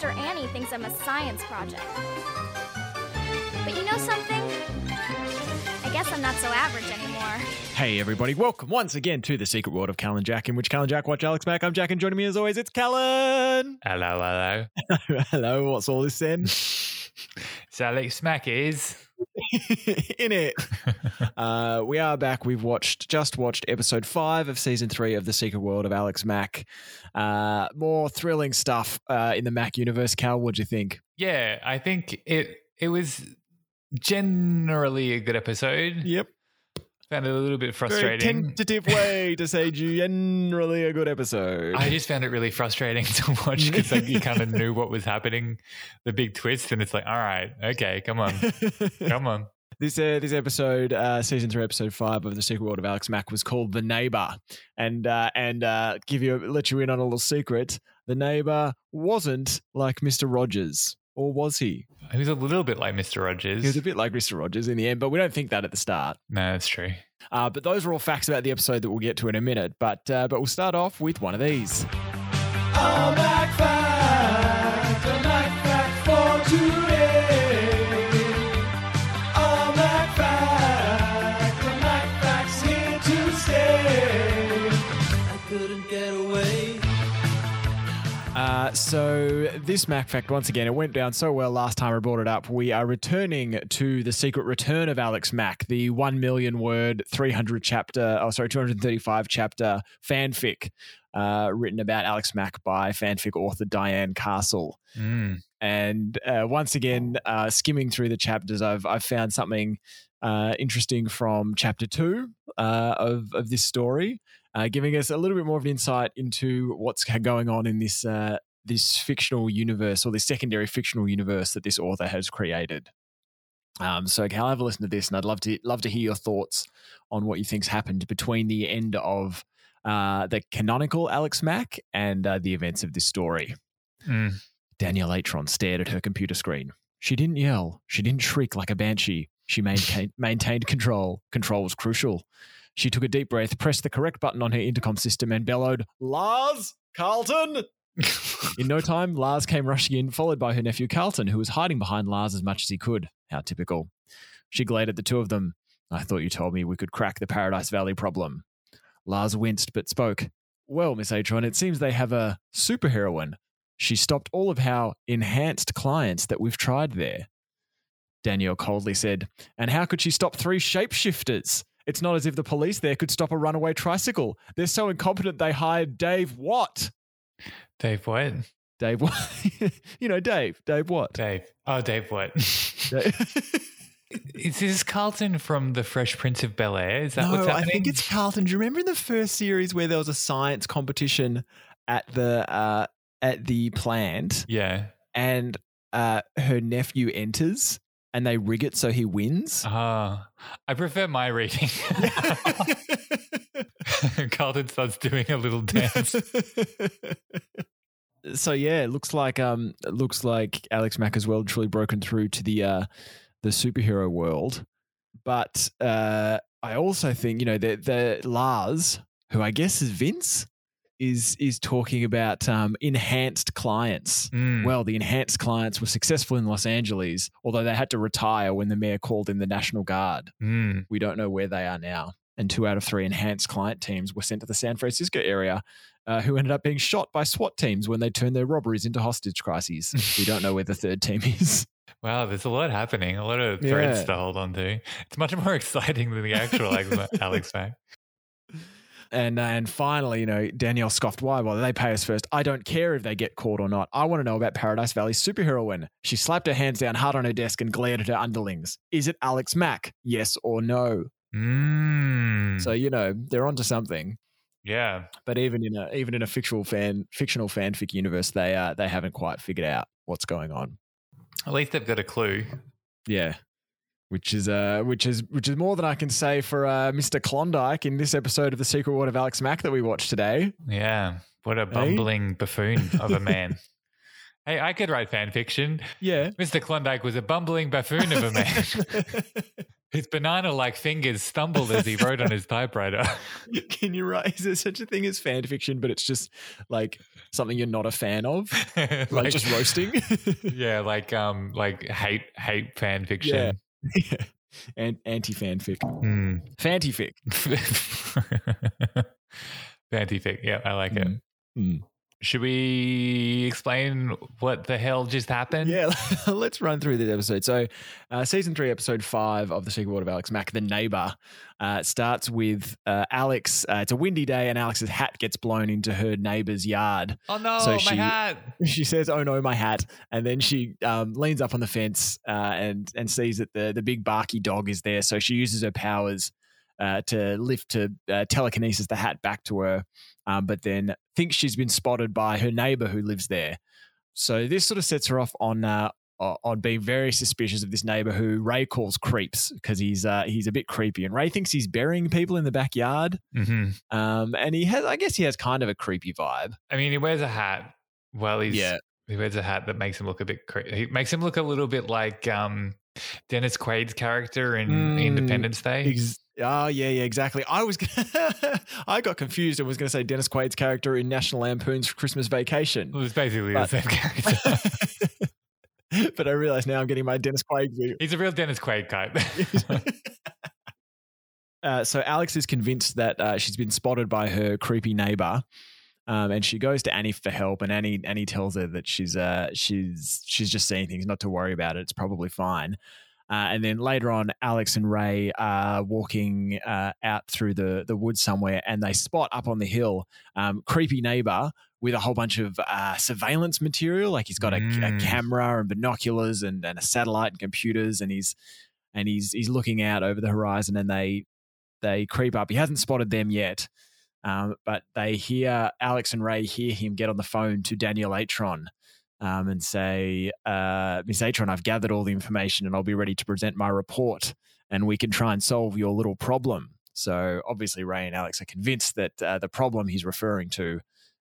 sister Annie thinks I'm a science project. But you know something? I guess I'm not so average anymore. Hey everybody, welcome once again to the secret world of Cal and Jack, in which Cal and Jack watch Alex Mack. I'm Jack, and joining me as always, it's Callan. Hello, hello. Hello, what's all this then? So Alex Mack is. in it. Uh, we are back. We've watched, just watched episode five of season three of the Secret World of Alex Mack. Uh, more thrilling stuff uh, in the Mack universe. Cal, what'd you think? Yeah, I think it it was generally a good episode. Yep. Found it a little bit Very frustrating. tentative way to say generally a good episode. I just found it really frustrating to watch because like, you kind of knew what was happening, the big twist, and it's like, all right, okay, come on, come on. This uh, this episode, uh, season three, episode five of the Secret World of Alex Mack was called "The Neighbor," and uh, and uh, give you let you in on a little secret. The neighbor wasn't like Mister Rogers, or was he? He was a little bit like Mr. Rogers. He was a bit like Mister Rogers in the end, but we don't think that at the start. no, that's true. Uh, but those are all facts about the episode that we'll get to in a minute. But uh, but we'll start off with one of these. Uh, so this Mack fact, once again, it went down so well last time I brought it up. We are returning to the secret return of Alex Mack, the one million word, three hundred chapter, oh sorry, two hundred thirty five chapter fanfic, uh, written about Alex Mack by fanfic author Diane Castle. Mm. And uh, once again, uh, skimming through the chapters, I've I've found something uh, interesting from chapter two uh, of of this story, uh, giving us a little bit more of an insight into what's going on in this uh, this fictional universe or this secondary fictional universe that this author has created. Um, so, Cal, have a listen to this, and I'd love to love to hear your thoughts on what you think's happened between the end of uh, the canonical Alex Mack and uh, the events of this story. Mm. Danielle Atron stared at her computer screen. She didn't yell. She didn't shriek like a banshee. She maintained, maintained control. Control was crucial. She took a deep breath, pressed the correct button on her intercom system, and bellowed, Lars! Carlton! In no time, Lars came rushing in, followed by her nephew Carlton, who was hiding behind Lars as much as he could. How typical. She glared at the two of them. I thought you told me we could crack the Paradise Valley problem. Lars winced but spoke. Well, Miss Atron, it seems they have a superheroine. She stopped all of our enhanced clients that we've tried there. Danielle coldly said, And how could she stop three shapeshifters? It's not as if the police there could stop a runaway tricycle. They're so incompetent they hired Dave Watt. Dave what? Dave Watt. you know, Dave. Dave Watt. Dave. Oh, Dave what? Is this Carlton from The Fresh Prince of Bel Air? Is that no, what's happening? I think it's Carlton. Do you remember in the first series where there was a science competition at the uh, at the plant Yeah. and uh, her nephew enters and they rig it so he wins? Ah, I prefer my reading. Carlton starts doing a little dance. So yeah, it looks like um, it looks like Alex Mack has well truly broken through to the uh, the superhero world. But uh, I also think you know that the Lars, who I guess is Vince, is is talking about um, enhanced clients. Mm. Well, the enhanced clients were successful in Los Angeles, although they had to retire when the mayor called in the National Guard. Mm. We don't know where they are now. And two out of three enhanced client teams were sent to the San Francisco area, uh, who ended up being shot by SWAT teams when they turned their robberies into hostage crises. we don't know where the third team is. Wow, there's a lot happening, a lot of threads Yeah. to hold on to. It's much more exciting than the actual Alex- Mack. And and finally, you know, Danielle scoffed, why? Well, they pay us first. I don't care if they get caught or not. I want to know about Paradise Valley's superheroine. She slapped her hands down hard on her desk and glared at her underlings. Is it Alex Mack? Yes or no? Mm. So, you know, they're onto something. yeah. But even in a even in a fictional fan fictional fanfic universe, they uh they haven't quite figured out what's going on. At least they've got a clue. Yeah. Which is uh which is which is more than I can say for uh Mr. Klondike in this episode of The Secret World of Alex Mack that we watched today. Yeah. What a bumbling buffoon of a man. hey, I could write fan fiction. Yeah. Mr. Klondike was a bumbling buffoon of a man. His banana like fingers stumbled as he wrote on his typewriter. Can you write? Is there such a thing as fan fiction, but it's just like something you're not a fan of, like, just roasting? yeah, like um like hate hate fan fiction. Yeah. and anti fanfic, Hmm. fantific. Fantific. Yeah, I like it. Mm. Should we explain what the hell just happened? Yeah, let's run through this episode. So, uh, season three, episode five of the Secret World of Alex Mack, the neighbor, uh, starts with uh, Alex. Uh, it's a windy day, and Alex's hat gets blown into her neighbor's yard. Oh no, So my she- hat. She says, "Oh no, my hat!" And then she um, leans up on the fence uh, and and sees that the the big barky dog is there. So she uses her powers uh, to lift to uh, telekinesis the hat back to her, um, but then thinks she's been spotted by her neighbor who lives there. So this sort of sets her off on uh, on being very suspicious of this neighbor who Ray calls creeps because he's uh, he's a bit creepy, and Ray thinks he's burying people in the backyard. hmm Um, and he has, I guess, he has kind of a creepy vibe. I mean, he wears a hat. Well, he's Yeah. he wears a hat that makes him look a bit. Cra- he makes him look a little bit like um, Dennis Quaid's character in Mm, Independence Day. Ex- oh yeah, yeah, exactly. I was, gonna I got confused and was going to say Dennis Quaid's character in National Lampoon's Christmas Vacation, It was basically But- the same character. but I realize now I'm getting my Dennis Quaid. view. He's a real Dennis Quaid type. uh, so Alex is convinced that uh, she's been spotted by her creepy neighbor. Um, and she goes to Annie for help, and Annie Annie tells her that she's uh she's she's just seeing things, not to worry about it. It's probably fine. Uh, and then later on, Alex and Ray are walking uh, out through the the woods somewhere, and they spot up on the hill um, creepy neighbor with a whole bunch of uh, surveillance material. Like he's got a, a Mm. camera and binoculars and, and a satellite and computers, and he's and he's he's looking out over the horizon, and they they creep up. He hasn't spotted them yet, um, but they hear Alex and Ray hear him get on the phone to Danielle Atron um, and say, uh, Miss Atron, I've gathered all the information and I'll be ready to present my report and we can try and solve your little problem. So obviously, Ray and Alex are convinced that uh, the problem he's referring to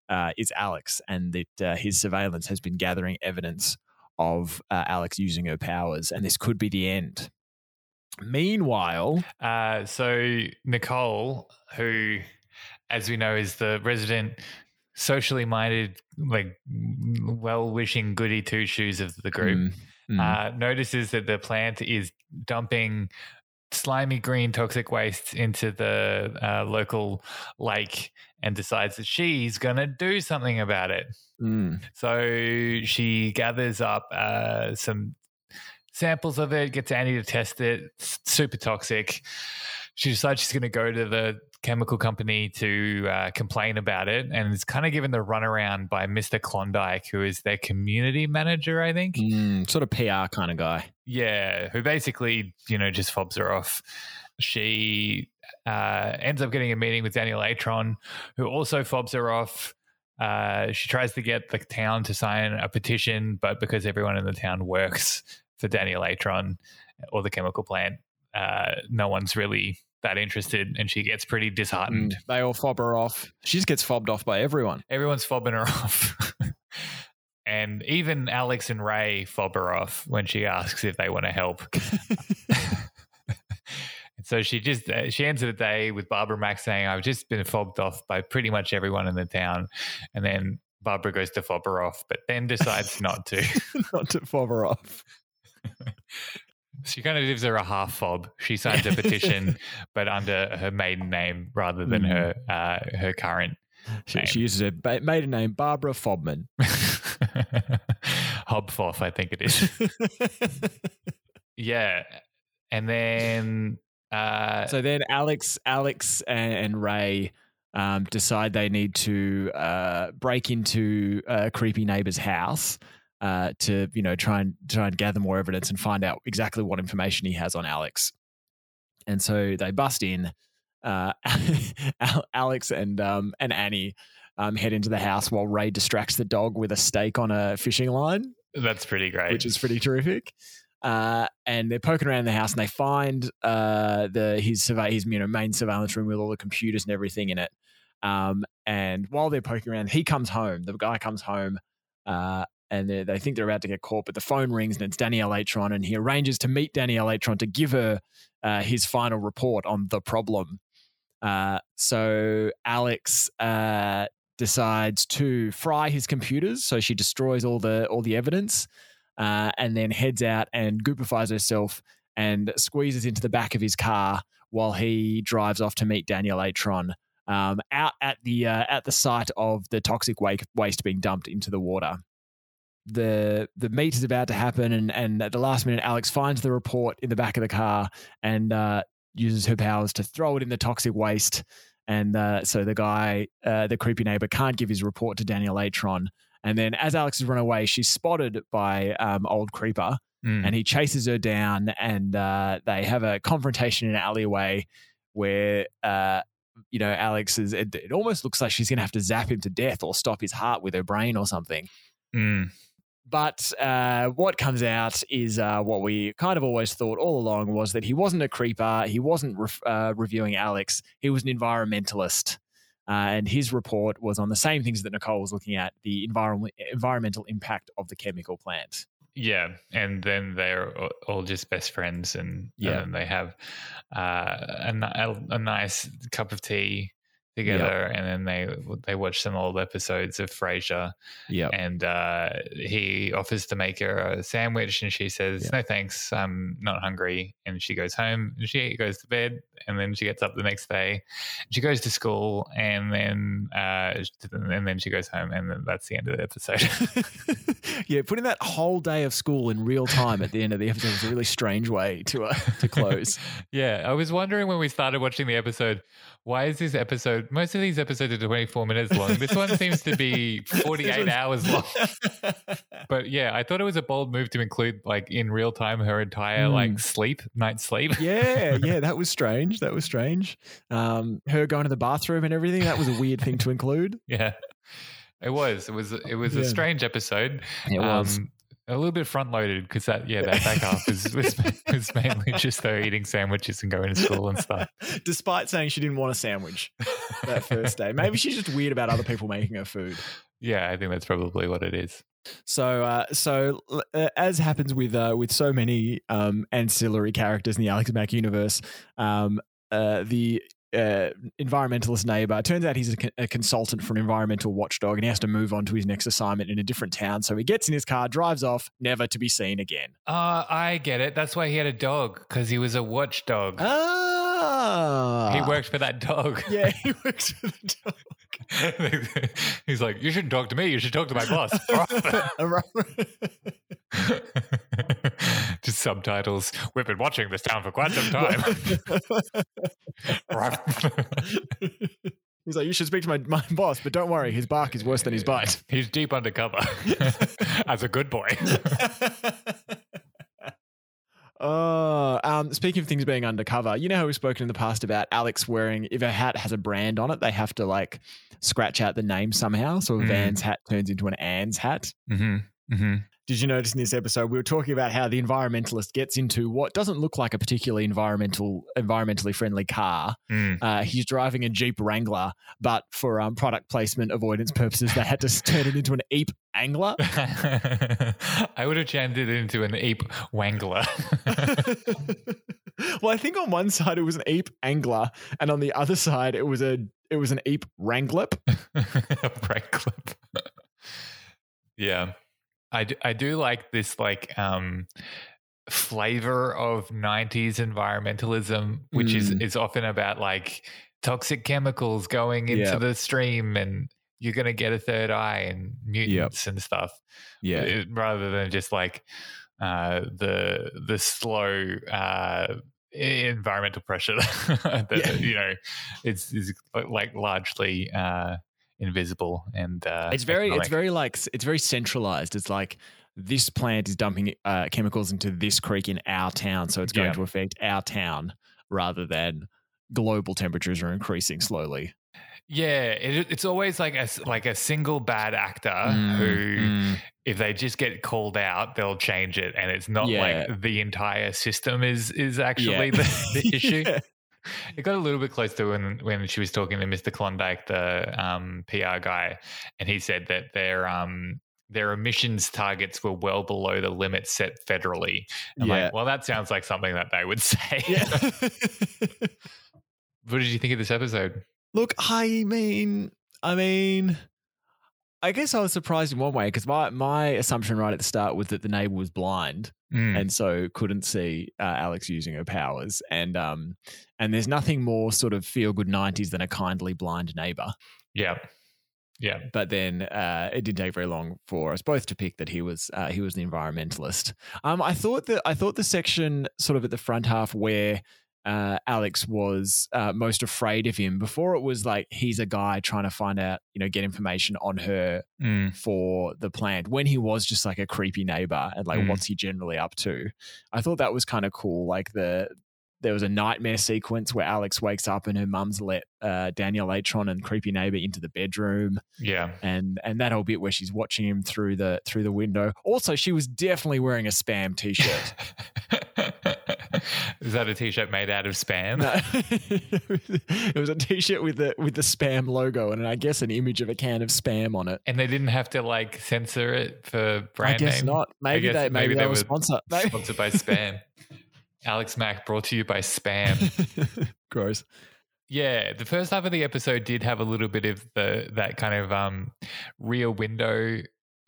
uh, is Alex and that uh, his surveillance has been gathering evidence of uh, Alex using her powers, and this could be the end. Meanwhile, Uh, so Nicole, who, as we know, is the resident socially minded, like well-wishing goody two shoes of the group, Mm, mm. uh, notices that the plant is dumping slimy green toxic waste into the uh, local lake and decides that she's going to do something about it. Mm. So she gathers up uh, some samples of it, gets Annie to test it. It's super toxic. She decides she's going to go to the chemical company to uh, complain about it, and is kind of given the runaround by Mr. Klondike, who is their community manager, I think. Mm, sort of PR kind of guy. Yeah, who basically, you know, just fobs her off. She uh, ends up getting a meeting with Danielle Atron, who also fobs her off. Uh, she tries to get the town to sign a petition, but because everyone in the town works for Danielle Atron or the chemical plant, uh, no one's really that interested, and she gets pretty disheartened. Mm, They all fob her off. She just gets fobbed off by everyone. Everyone's fobbing her off. and even Alex and Ray fob her off when she asks if they want to help. So she just uh, she ends the day with Barbara Mack saying, "I've just been fobbed off by pretty much everyone in the town," and then Barbara goes to fob her off, but then decides not to. Not to fob her off. She kind of gives her a half fob. She signs a petition, but under her maiden name rather than Mm. her uh, her current She, she uses her ba- maiden name, Barbara Fobman. Hobfoff, I think it is. Yeah, and then uh, so then Alex, Alex and, and Ray um, decide they need to uh, break into a creepy neighbor's house uh, to, you know, try and try and gather more evidence and find out exactly what information he has on Alex. And so they bust in. Uh, Alex and um, and Annie um, head into the house while Ray distracts the dog with a stake on a fishing line that's pretty great. which is pretty terrific. Uh, and they're poking around the house and they find uh, the his survey his you know main surveillance room with all the computers and everything in it. Um, and while they're poking around, he comes home. The guy comes home, uh, and they, think they're about to get caught, but the phone rings and it's Danielle Atron, and he arranges to meet Danielle Atron to give her uh, his final report on the problem. Uh, so Alex uh, decides to fry his computers, so she destroys all the all the evidence, uh, and then heads out and goopifies herself and squeezes into the back of his car while he drives off to meet Danielle Atron um, out at the uh, at the site of the toxic wa- waste being dumped into the water. The the meet is about to happen, and and at the last minute, Alex finds the report in the back of the car and uh, uses her powers to throw it in the toxic waste. And uh, so the guy, uh, the creepy neighbor, can't give his report to Danielle Atron. And then, as Alex has run away, she's spotted by um, old creeper, Mm. and he chases her down and uh, they have a confrontation in an alleyway where uh, you know alex is it, it almost looks like she's going to have to zap him to death or stop his heart with her brain or something Mm. But uh, what comes out is uh, what we kind of always thought all along was that he wasn't a creeper he wasn't ref- uh, reviewing alex he was an environmentalist uh, and his report was on the same things that nicole was looking at the environment environmental impact of the chemical plant Yeah, and then they're all just best friends, and Yeah. and they have uh, a, a nice cup of tea together, and then they they watch some old episodes of Frasier, yeah and uh, he offers to make her a sandwich, and she says, Yeah. "No thanks, I'm not hungry." And she goes home, and she goes to bed, and then she gets up the next day, she goes to school, and then uh, and then she goes home, and then that's the end of the episode. yeah, putting that whole day of school in real time at the end of the episode was a really strange way to uh, to close. Yeah, I was wondering when we started watching the episode, why is this episode? Most of these episodes are 24 minutes long. This one seems to be 48 hours long. But yeah, I thought it was a bold move to include like in real time her entire Mm. like sleep, night sleep. yeah, yeah, that was strange. That was strange. Um, her going to the bathroom and everything. That was a weird thing to include. Yeah. It was. It was. It was Yeah. a strange episode. It was. Um, a little bit front loaded because that yeah that back half was, was was mainly just her eating sandwiches and going to school and stuff. Despite saying she didn't want a sandwich that first day, maybe she's just weird about other people making her food. Yeah, I think that's probably what it is. So, uh, so uh, as happens with uh, with so many um, ancillary characters in the Alex Mack universe, um, uh, the uh, environmentalist neighbor turns out he's a, con- a consultant for an environmental watchdog, and he has to move on to his next assignment in a different town. So he gets in his car, drives off, never to be seen again. Uh, I get it. That's why he had a dog because he was a watchdog. Ah, he worked for that dog. Yeah, he works for the dog. He's like, you shouldn't talk to me. You should talk to my boss. Just subtitles. We've been watching this town for quite some time. He's like, you should speak to my, my boss, but don't worry, his bark is worse than his bite. He's deep undercover as a good boy. Oh, um, speaking of things being undercover, you know how we've spoken in the past about Alex wearing, if a hat has a brand on it, they have to like scratch out the name somehow. So a Mm. Van's hat turns into an Ann's hat. hmm hmm Did you notice in this episode we were talking about how the environmentalist gets into what doesn't look like a particularly environmental, environmentally friendly car? Mm. Uh, he's driving a Jeep Wrangler, but for um, product placement avoidance purposes, they had to turn it into an Eep Angler. I would have changed it into an ape wangler. well, I think on one side it was an Eep Angler, and on the other side it was a it was an Eep Wranglip. Break clip. yeah. I do, I do like this like um flavor of 90s environmentalism which is Mm. is often about like toxic chemicals going into Yep. the stream and you're going to get a third eye and mutants and stuff It- rather than just like uh the the slow uh environmental pressure that Yeah. you know it's is like largely uh invisible and uh it's very economic. it's very like it's very centralized. It's like this plant is dumping uh, chemicals into this creek in our town, so it's going Yeah. to affect our town rather than global temperatures are increasing slowly. yeah it, it's always like a like a single bad actor Mm, who if they just get called out they'll change it and it's not Yeah. like the entire system is is actually Yeah. the, the issue Yeah. It got a little bit close to when when she was talking to Mr. Klondike, the um, PR guy, and he said that they're um, their emissions targets were well below the limit set federally. I'm Yeah. like, well, that sounds like something that they would say. Yeah. what did you think of this episode? Look, I mean, I mean, I guess I was surprised in one way because my my assumption right at the start was that the neighbor was blind Mm, and so couldn't see uh, Alex using her powers, and um, and there's nothing more sort of feel good '90s than a kindly blind neighbor. yeah. Yeah. But then uh, it didn't take very long for us both to pick that he was uh, he was the environmentalist. Um, I thought that I thought the section sort of at the front half where uh, Alex was uh, most afraid of him before it was like he's a guy trying to find out you know get information on her Mm, for the plant when he was just like a creepy neighbor and like Mm. what's he generally up to. I thought that was kind of cool. Like the there was a nightmare sequence where Alex wakes up and her mum's let uh, Danielle Atron and creepy neighbor into the bedroom yeah. and and that whole bit where she's watching him through the through the window. Also, she was definitely wearing a spam t-shirt. Is that a t-shirt made out of spam? No. it was a t-shirt with the with the spam logo and I guess an image of a can of spam on it. And they didn't have to like censor it for brand I guess name. not. Maybe they maybe, maybe they, they were were sponsor. Maybe- Sponsored by Spam. Alex Mack brought to you by Spam. Gross. Yeah, the first half of the episode did have a little bit of the that kind of um rear window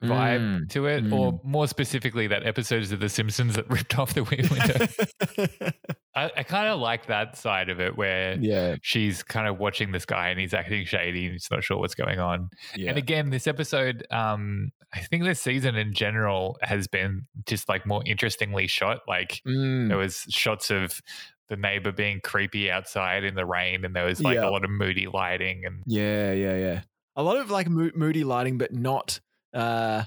vibe Mm, to it, or more specifically, that episodes of The Simpsons that ripped off the rear window. I, I kind of like that side of it, where yeah, she's kind of watching this guy and he's acting shady and she's not sure what's going on. yeah. And again, this episode, um, I think this season in general has been just like more interestingly shot. Like Mm, there was shots of the neighbor being creepy outside in the rain, and there was like Yeah. a lot of moody lighting. And yeah, yeah, yeah. A lot of like mo- moody lighting, but not. Uh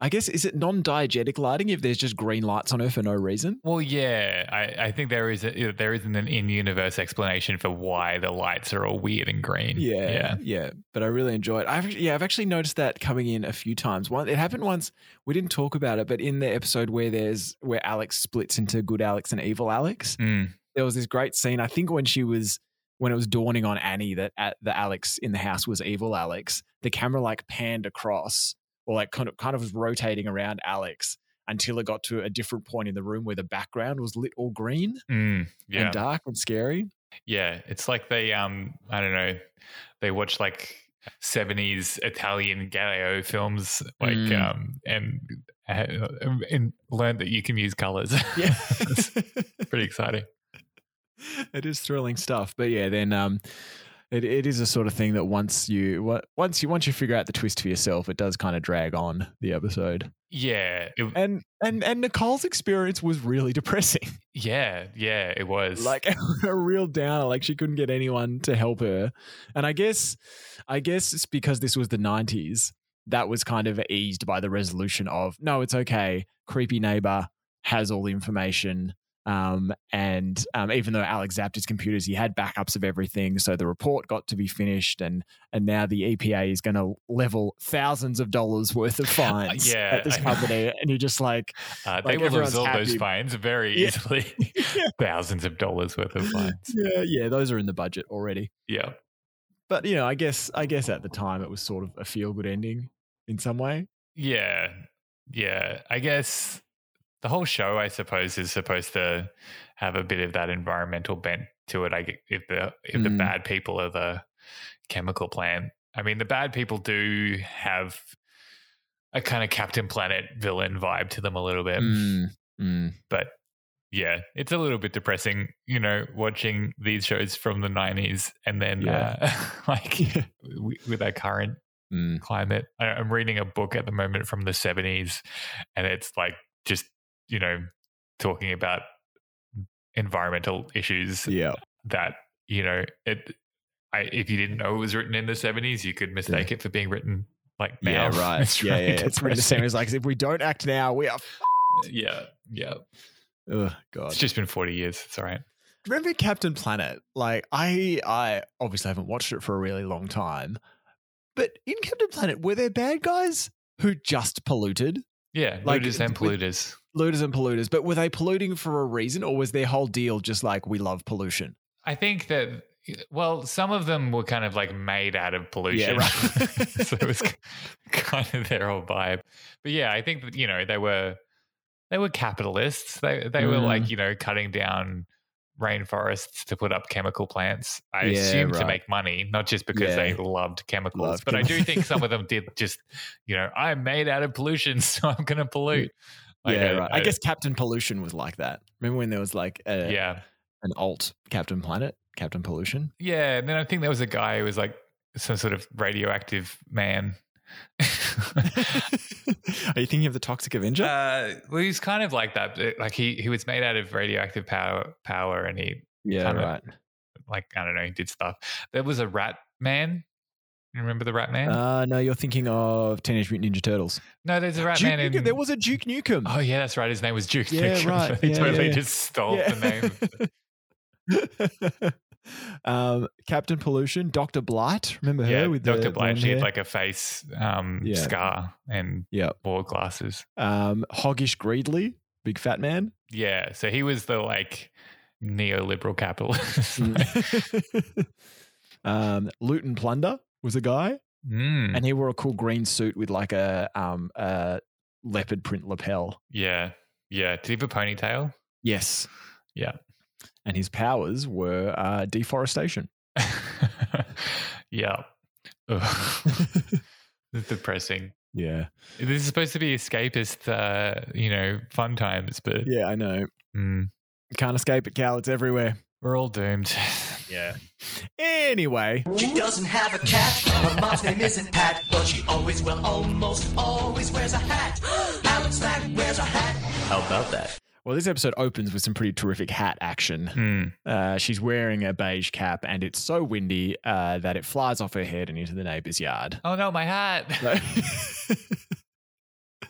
I guess is it non-diegetic lighting if there's just green lights on her for no reason? well, yeah, I, I think there is a, there isn't an in-universe explanation for why the lights are all weird and green. Yeah, yeah, yeah. But I really enjoy It. I've yeah, I've actually noticed that coming in a few times. One, it happened once. We didn't talk about it, but in the episode where there's where Alex splits into good Alex and evil Alex, Mm, there was this great scene. I think when she was when it was dawning on Annie that at, the Alex in the house was evil Alex, the camera like panned across or like kind of kind of was rotating around Alex until it got to a different point in the room where the background was lit all green mm, yeah, and dark and scary. yeah. It's like they um, I don't know, they watch like. 70s Italian giallo films, like, Mm. um, and, uh, and learned that you can use colors. Yeah. Pretty exciting. it is thrilling stuff. But yeah, then um, it, it is a sort of thing that once you once you once you figure out the twist for yourself, it does kind of drag on the episode. Yeah, it, And and and Nicole's experience was really depressing. yeah, yeah. It was like a real downer. Like she couldn't get anyone to help her. And I guess I guess it's because this was the nineties. That was kind of eased by the resolution of no, it's okay. Creepy neighbor has all the information. Um, and um, even though Alex zapped his computers, he had backups of everything. So the report got to be finished, and and now the EPA is going to level thousands of dollars worth of fines Yeah, at this company. And you're just like, uh, they like, will everyone's absorb those fines very Yeah. easily. Thousands of dollars worth of fines. yeah, yeah, those are in the budget already. Yeah, but you know, I guess I guess at the time it was sort of a feel good ending in some way. yeah, yeah. I guess the whole show, I suppose, is supposed to have a bit of that environmental bent to it. I get if the if the Mm. bad people are the chemical plant. I mean, the bad people do have a kind of Captain Planet villain vibe to them a little bit. Mm, mm. but yeah, it's a little bit depressing, you know, watching these shows from the 90s and then Yeah. uh, like with our current Mm. climate. I'm reading a book at the moment from the 70s and it's like just, you know, talking about environmental issues Yeah, that, you know, it I, if you didn't know it was written in the 70s, you could mistake it for being written like now. yeah, right. It's yeah, really yeah. It's really the same as like if we don't act now, we are. Yeah, yeah. Oh God. It's just been 40 years. It's all right. Remember Captain Planet? Like I, I obviously haven't watched it for a really long time, but in Captain Planet, were there bad guys who just polluted? Yeah, Like, looters and polluters. Looters and polluters, but were they polluting for a reason, or was their whole deal just like we love pollution? I think that Well, some of them were kind of like made out of pollution. right. so it was kind of their whole vibe. But yeah, I think that, you know, they were they were capitalists. They they were Mm. like, you know, cutting down rainforests to put up chemical plants. I Yeah, assume to make money, not just because they loved chemicals. Loved but I do think some of them did just, you know, I'm made out of pollution, so I'm gonna pollute. Like, yeah, I- right. I, I- guess Captain Pollution was like that. Remember when there was like a, Yeah. an alt Captain Planet, Captain Pollution? Yeah, and then I think there was a guy who was like some sort of radioactive man. Are you thinking of the Toxic Avenger? uh, well, he's kind of like that. Like he he was made out of radioactive power power, and he yeah, right. like I don't know, he did stuff. There was a rat man. You remember the rat man? Uh, no, you're thinking of Teenage Mutant Ninja Turtles. no, there's a rat Duke man in. Nukem. There was a Duke Nukem. oh yeah, that's right. His name was Duke. Yeah, Nukem. right. He Yeah, totally yeah, just stole the name. um, Captain Pollution, Doctor Blight. Remember her with Doctor Blight. She had like a face um, scar and yeah, wore glasses. Um, Hoggish Greedley, big fat man. Yeah, so he was the like neoliberal capitalist. um, Looten Plunder was a guy, Mm, and he wore a cool green suit with like a um a leopard print lapel. yeah, yeah. Did he have a ponytail? Yes. Yeah. And his powers were uh, deforestation. yeah. It's depressing. Yeah. This is supposed to be escapist, uh, you know, fun times, but Yeah, I know. mm, Can't escape it, Cal. It's everywhere. We're all doomed. Yeah. Anyway, She doesn't have a cat. Her mom's name isn't Pat, but she always, well, almost always wears a hat. Alex Mack wears a hat. How about that? well, this episode opens with some pretty terrific hat action. Mm, Uh, she's wearing a beige cap, and it's so windy uh, that it flies off her head and into the neighbor's yard. Oh no, my hat. So,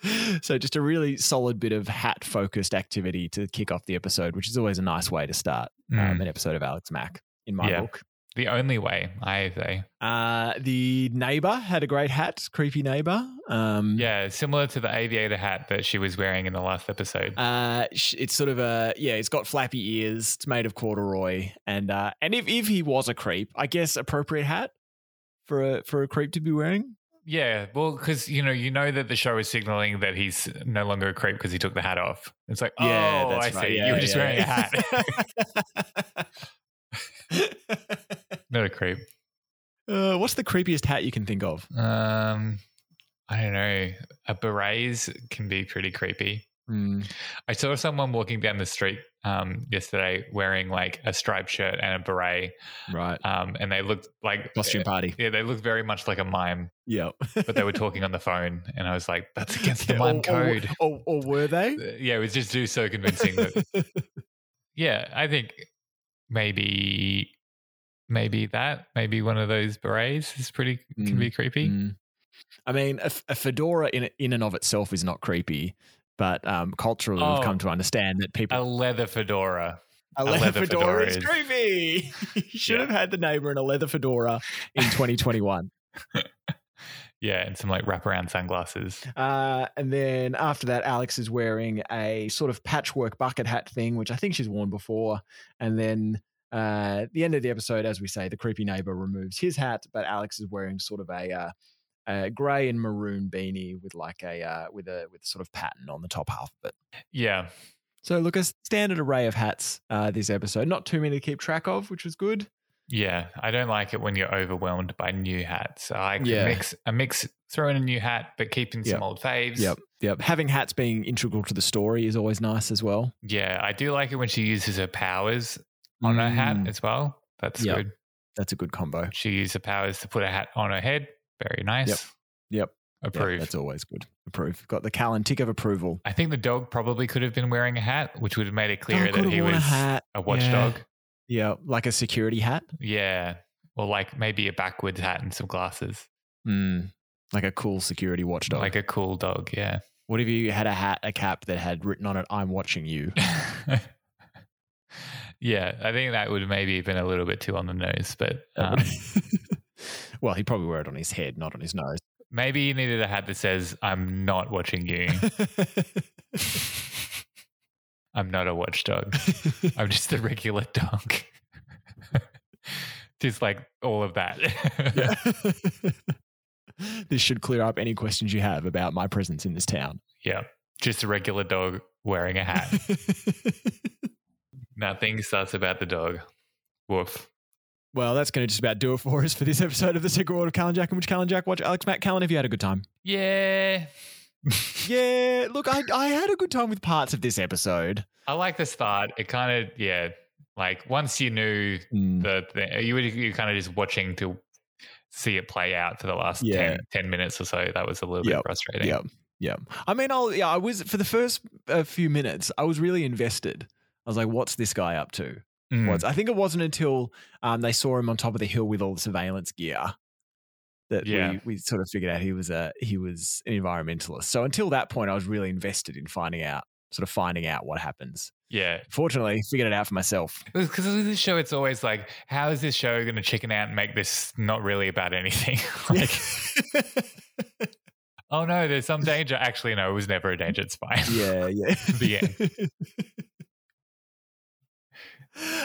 so just a really solid bit of hat focused activity to kick off the episode, which is always a nice way to start um, Mm. an episode of Alex Mack in my Yeah. book. The only way, I say. Uh, the neighbor had a great hat, creepy neighbor. Um, Yeah, similar to the aviator hat that she was wearing in the last episode. Uh, it's sort of a yeah. It's got flappy ears. It's made of corduroy, and uh, and if if he was a creep, I guess appropriate hat for a for a creep to be wearing. Yeah, well, because you know, you know that the show is signaling that he's no longer a creep because he took the hat off. It's like, yeah, oh, I see. you were just wearing a hat, not a creep. uh, what's the creepiest hat you can think of? Um, I don't know. A berets can be pretty creepy. Hmm. I saw someone walking down the street um, yesterday wearing like a striped shirt and a beret, right, um, and they looked like costume party. Yeah, they looked very much like a mime, Yeah, but they were talking on the phone, and I was like, "That's against the Yeah, mime or, code." Or, or, or were they? Uh, yeah, it was just so convincing. That, yeah, I think maybe maybe that maybe one of those berets is pretty can be creepy. Mm. I mean, a, f- a fedora in in and of itself is not creepy, but um, culturally Oh. we've come to understand that people A leather fedora. a a leather, leather fedora, fedora is is- creepy. you should Yeah. have had the neighbor in a leather fedora in 2021. Yeah, and some like wraparound sunglasses. Uh, and then after that, Alex is wearing a sort of patchwork bucket hat thing, which I think she's worn before. And then uh, at the end of the episode, as we say, the creepy neighbor removes his hat, but Alex is wearing sort of a, uh, a grey and maroon beanie with like a uh, with a with a sort of pattern on the top half of it. Yeah, So look, a standard array of hats uh, this episode. Not too many to keep track of, which was good. yeah. I don't like it when you're overwhelmed by new hats. I can Yeah. mix a mix, throw in a new hat, but keeping some Yep. old faves. Yep, yep. Having hats being integral to the story is always nice as well. Yeah, I do like it when she uses her powers on her hat Mm, as well. That's Yep. good. That's a good combo. She used her powers to put a hat on her head. Very nice. Yep. Yep. Yeah, Approved. that's always good. Approve. Got the Callan tick of approval. I think the dog probably could have been wearing a hat, which would have made it clear Dog that he was a hat. a watchdog. Yeah, like a security hat. Yeah. Or like maybe a backwards hat and some glasses. Mm, like a cool security watchdog. Like a cool dog. Yeah. what if you had a hat, a cap that had written on it, "I'm watching you." yeah. I think that would have maybe been a little bit too on the nose, but um, well, he'd probably wear it on his head, not on his nose. maybe he needed a hat that says, I'm not watching you. I'm not a watchdog. I'm just a regular dog. Just like all of that. This should clear up any questions you have about my presence in this town. yeah. Just a regular dog wearing a hat. Nothing sus about the dog. Woof. Well, that's going to just about do it for us for this episode of the Secret World of Callan Jack and which Callan Jack watch. Alex Mack Callan, have you had a good time? Yeah. Yeah, look, I, I had a good time with parts of this episode. I like the start. It kind of, yeah, like once you knew Mm, the thing, you were you kind of just watching to see it play out for the last Yeah. 10, 10 minutes or so. That was a little Yep. bit frustrating. Yeah, yeah. I mean, I'll yeah. I was for the first uh, few minutes, I was really invested. I was like, "What's this guy up to?" Mm. What's, I think it wasn't until um, they saw him on top of the hill with all the surveillance gear that Yeah. we, we sort of figured out he was a he was an environmentalist. So until that point, I was really invested in finding out, sort of finding out what happens. Yeah. Fortunately, figured it out for myself. Because with this show, it's always like, how is this show going to chicken out and make this not really about anything? like, oh no, there's some danger. Actually, no, it was never a danger. It's fine. yeah, yeah. The end.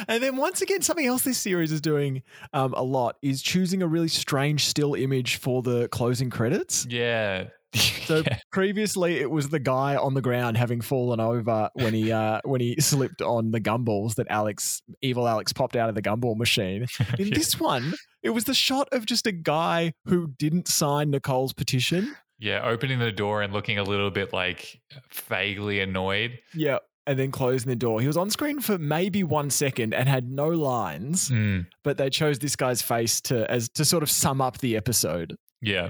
And then once again, something else this series is doing um, a lot is choosing a really strange still image for the closing credits. yeah. So Yeah. previously, it was the guy on the ground having fallen over when he uh, when he slipped on the gumballs that Alex, evil Alex, popped out of the gumball machine. In Yeah. this one, it was the shot of just a guy who didn't sign Nicole's petition. Yeah, opening the door and looking a little bit like vaguely annoyed. Yeah. And then closing the door. He was on screen for maybe one second and had no lines, Mm, but they chose this guy's face to as to sort of sum up the episode. yeah.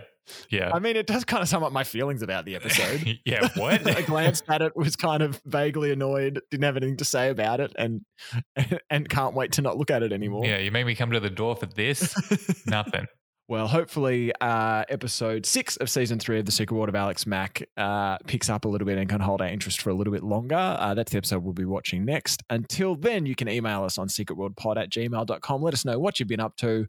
Yeah. I mean, it does kind of sum up my feelings about the episode. yeah. What? I glanced at it, was kind of vaguely annoyed, didn't have anything to say about it, and and can't wait to not look at it anymore. yeah. You made me come to the door for this. Nothing. Well, hopefully, uh, episode six of season three of The Secret World of Alex Mack uh, picks up a little bit and can hold our interest for a little bit longer. Uh, that's the episode we'll be watching next. Until then, you can email us on secretworldpod at gmail.com. Let us know what you've been up to,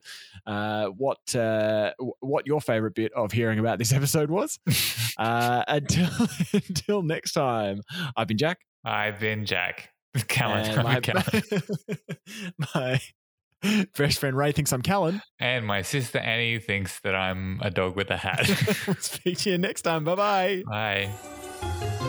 uh, what uh, what your favorite bit of hearing about this episode was. uh, until, until next time, I've been Jack. I've been Jack. And my, my best friend Ray thinks I'm Callan. And my sister Annie thinks that I'm a dog with a hat. we'll speak to you next time. Bye bye. Bye.